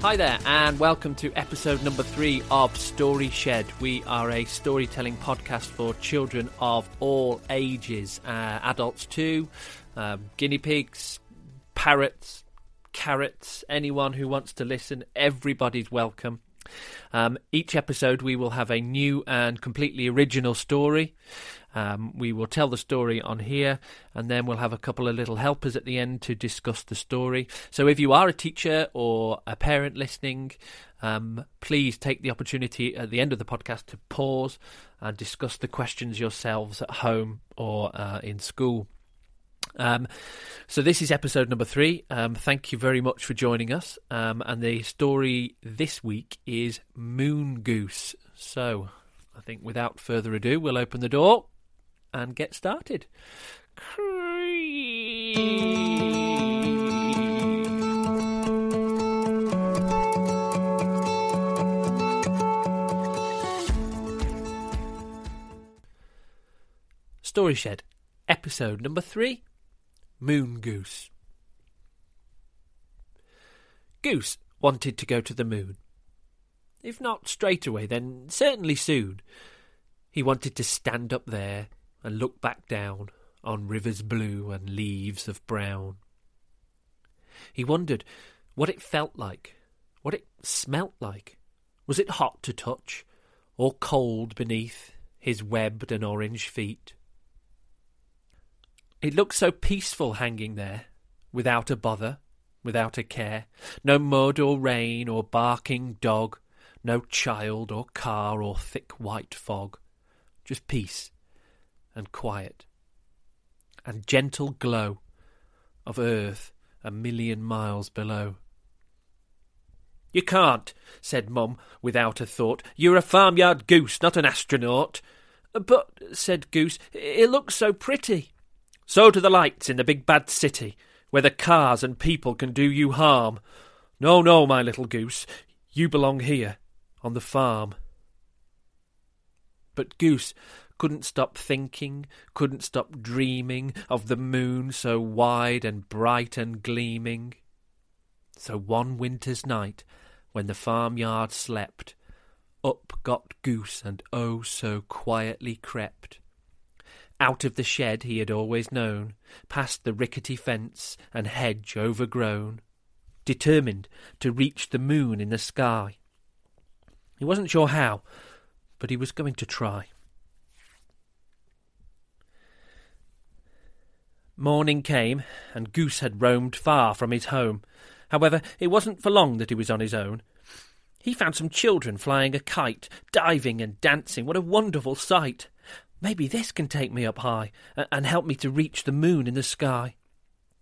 Hi there, and welcome to episode number three of Story Shed. We are a storytelling podcast for children of all ages, uh, adults too, um, guinea pigs, parrots, carrots, anyone who wants to listen, everybody's welcome. Um, each episode, we will have a new and completely original story. Um, we will tell the story on here, and then we'll have a couple of little helpers at the end to discuss the story. So, if you are a teacher or a parent listening, um, please take the opportunity at the end of the podcast to pause and discuss the questions yourselves at home or uh, in school. Um, so this is episode number three. Um, thank you very much for joining us. Um, and the story this week is Moon Goose. So I think without further ado, we'll open the door and get started. Story Shed, episode number three Moon Goose. Goose wanted to go to the moon. If not straight away, then certainly soon. He wanted to stand up there and look back down on rivers blue and leaves of brown. He wondered what it felt like, what it smelt like. Was it hot to touch, or cold beneath his webbed and orange feet? It looked so peaceful hanging there, without a bother, without a care. No mud or rain or barking dog, no child or car or thick white fog. Just peace and quiet and gentle glow of earth a million miles below. You can't, said Mum, without a thought. You're a farmyard goose, not an astronaut. But, said Goose, it looks so pretty. So do the lights in the big bad city, where the cars and people can do you harm. No, no, my little goose, you belong here, on the farm. But Goose couldn't stop thinking, couldn't stop dreaming of the moon so wide and bright and gleaming. So one winter's night, when the farmyard slept, up got Goose and oh so quietly crept out of the shed he had always known, past the rickety fence and hedge overgrown, determined to reach the moon in the sky. He wasn't sure how, but he was going to try. Morning came, and Goose had roamed far from his home. However, it wasn't for long that he was on his own. He found some children flying a kite, diving and dancing. What a wonderful sight! Maybe this can take me up high and help me to reach the moon in the sky.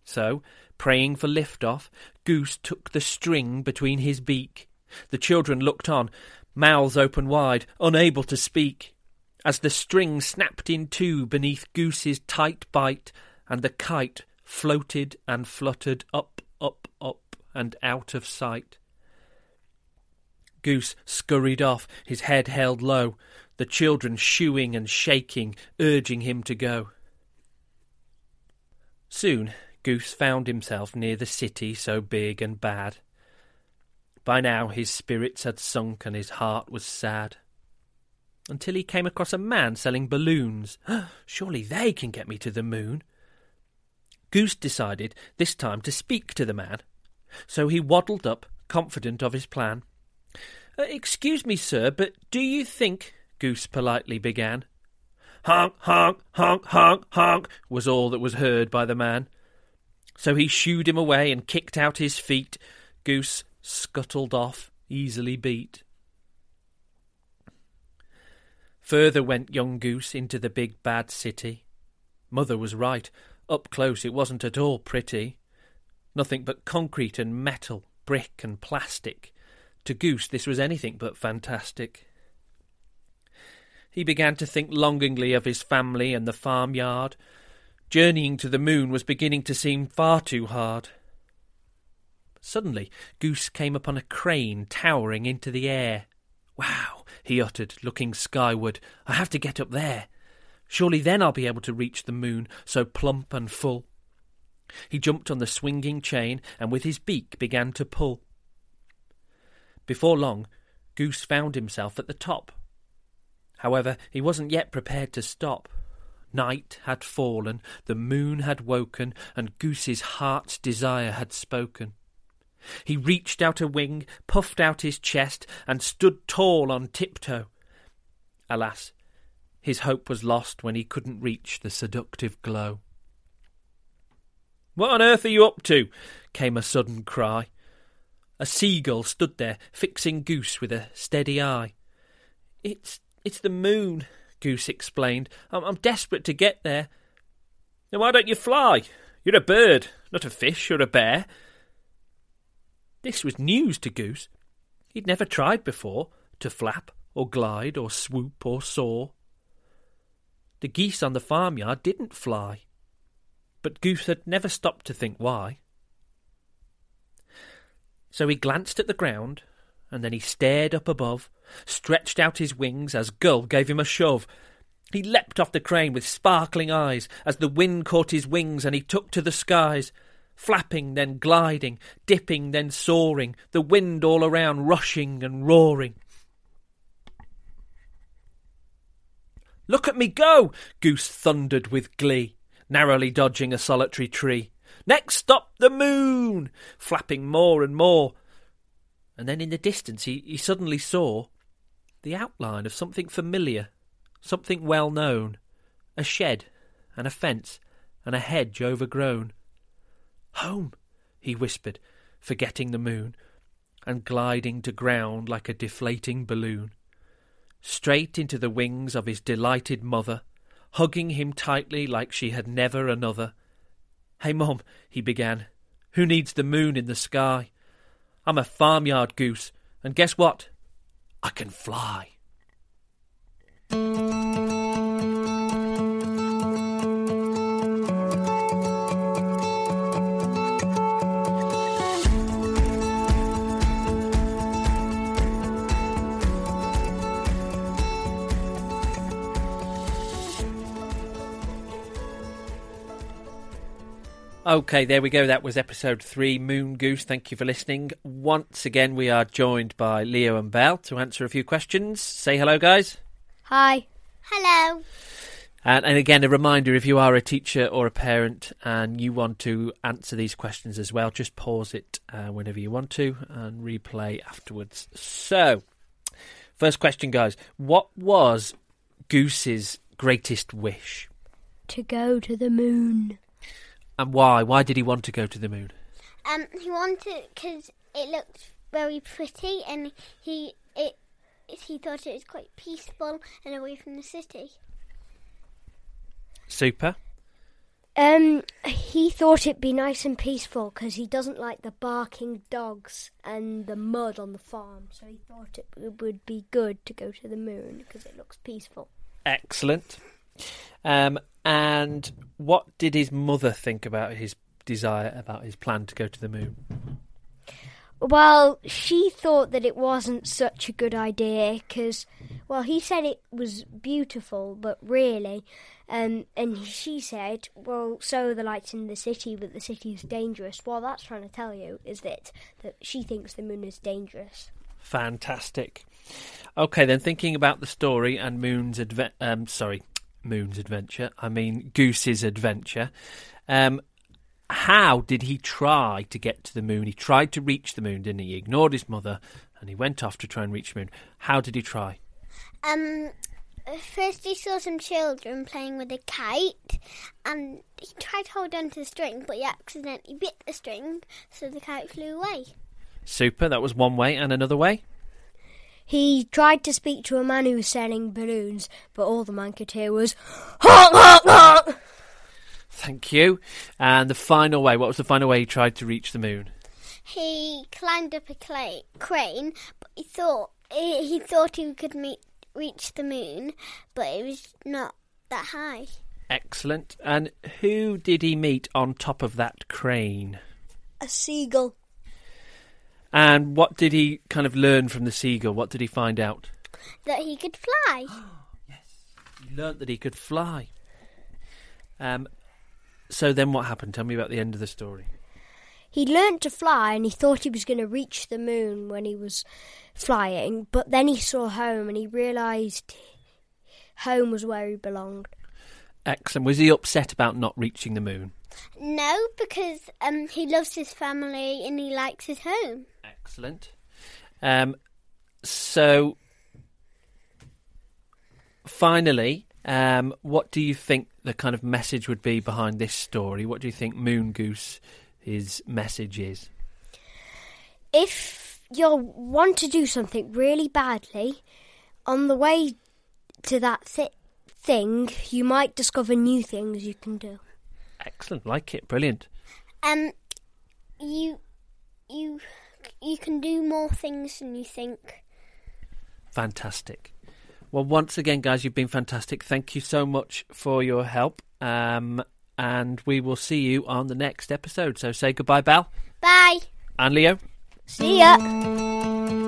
So, praying for lift-off, Goose took the string between his beak. The children looked on, mouths open wide, unable to speak, as the string snapped in two beneath Goose's tight bite, and the kite floated and fluttered up, up, up, and out of sight. Goose scurried off, his head held low, the children shooing and shaking, urging him to go. Soon Goose found himself near the city so big and bad. By now his spirits had sunk and his heart was sad. Until he came across a man selling balloons. Surely they can get me to the moon. Goose decided this time to speak to the man. So he waddled up, confident of his plan. Uh, excuse me, sir, but do you think Goose politely began. Honk, honk, honk, honk, honk, was all that was heard by the man. So he shooed him away and kicked out his feet. Goose scuttled off, easily beat. Further went young Goose into the big bad city. Mother was right. Up close it wasn't at all pretty. Nothing but concrete and metal, brick and plastic. To Goose this was anything but fantastic. He began to think longingly of his family and the farmyard. Journeying to the moon was beginning to seem far too hard. Suddenly, Goose came upon a crane towering into the air. Wow, he uttered, looking skyward. I have to get up there. Surely then I'll be able to reach the moon, so plump and full. He jumped on the swinging chain and with his beak began to pull. Before long, Goose found himself at the top. However, he wasn't yet prepared to stop. Night had fallen, the moon had woken, and Goose's heart's desire had spoken. He reached out a wing, puffed out his chest, and stood tall on tiptoe. Alas, his hope was lost when he couldn't reach the seductive glow. What on earth are you up to? came a sudden cry. A seagull stood there, fixing Goose with a steady eye. It's it's the moon, Goose explained. I'm, I'm desperate to get there. Then why don't you fly? You're a bird, not a fish or a bear. This was news to Goose. He'd never tried before to flap or glide or swoop or soar. The geese on the farmyard didn't fly but Goose had never stopped to think why. So he glanced at the ground, and then he stared up above, stretched out his wings as Gull gave him a shove. He leapt off the crane with sparkling eyes as the wind caught his wings and he took to the skies, flapping, then gliding, dipping, then soaring, the wind all around rushing and roaring. Look at me go! Goose thundered with glee narrowly dodging a solitary tree. Next stop, the moon! Flapping more and more. And then in the distance he, he suddenly saw the outline of something familiar, something well known. A shed, and a fence, and a hedge overgrown. Home, he whispered, forgetting the moon, and gliding to ground like a deflating balloon. Straight into the wings of his delighted mother, hugging him tightly like she had never another. Hey, Mom, he began. Who needs the moon in the sky? I'm a farmyard goose, and guess what? I can fly. Okay, there we go. That was episode three, Moon Goose. Thank you for listening. Once again, we are joined by Leo and Belle to answer a few questions. Say hello, guys. Hi. Hello. And, and again, a reminder if you are a teacher or a parent and you want to answer these questions as well, just pause it uh, whenever you want to and replay afterwards. So, first question, guys. What was Goose's greatest wish? To go to the moon. And why? Why did he want to go to the moon? Um, he wanted because it looked very pretty, and he it he thought it was quite peaceful and away from the city. Super. Um, he thought it'd be nice and peaceful because he doesn't like the barking dogs and the mud on the farm. So he thought it would be good to go to the moon because it looks peaceful. Excellent. Um, and what did his mother think about his desire, about his plan to go to the moon? Well, she thought that it wasn't such a good idea because, well, he said it was beautiful, but really, um, and she said, well, so are the lights in the city, but the city is dangerous. Well, that's trying to tell you is that that she thinks the moon is dangerous. Fantastic. Okay, then thinking about the story and Moon's adve- um, sorry, Moon's adventure. I mean Goose's adventure. Um, how did he try to get to the moon? He tried to reach the moon, didn't he? He ignored his mother and he went off to try and reach the moon. How did he try? Um, first he saw some children playing with a kite, and he tried to hold on to the string, but he accidentally bit the string, so the kite flew away. Super. That was one way, and another way. He tried to speak to a man who was selling balloons, but all the man could hear was honk, honk, honk. Thank you. And the final way. What was the final way he tried to reach the moon? He climbed up a cla- crane, but he thought he, he thought he could meet, reach the moon, but it was not that high. Excellent. And who did he meet on top of that crane? A seagull. And what did he kind of learn from the seagull? What did he find out? That he could fly. Yes, he learnt that he could fly. Um, so then what happened? Tell me about the end of the story. he learned to fly and he thought he was going to reach the moon when he was flying, but then he saw home and he realised home was where he belonged. Excellent. Was he upset about not reaching the moon? No, because um, he loves his family and he likes his home. Excellent. Um, so, finally, um, what do you think the kind of message would be behind this story? What do you think Moon Goose his message is? If you want to do something really badly, on the way to that thi- thing, you might discover new things you can do. Excellent. Like it. Brilliant. Um, you, you, you can do more things than you think. Fantastic. Well, once again, guys, you've been fantastic. Thank you so much for your help. Um, and we will see you on the next episode. So say goodbye, Bal Bye. and Leo. See ya!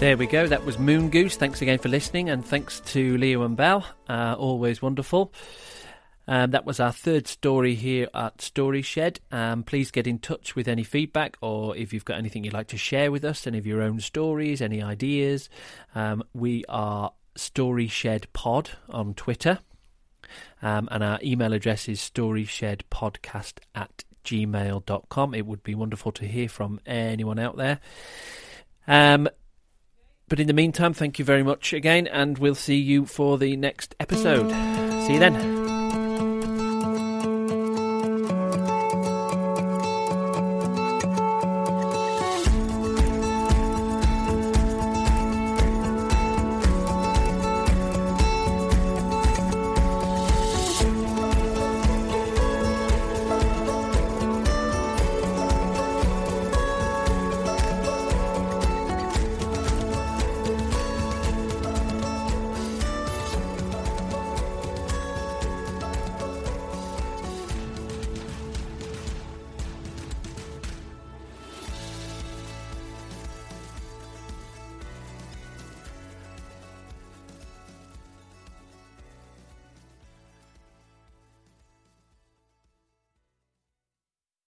There we go. That was Moon Goose. Thanks again for listening, and thanks to Leo and Belle. Uh, always wonderful. Um, that was our third story here at Story Shed. Um, please get in touch with any feedback or if you've got anything you'd like to share with us, any of your own stories, any ideas. Um, we are Story Shed Pod on Twitter, um, and our email address is storyshedpodcast at gmail.com. It would be wonderful to hear from anyone out there. Um, but in the meantime, thank you very much again, and we'll see you for the next episode. See you then.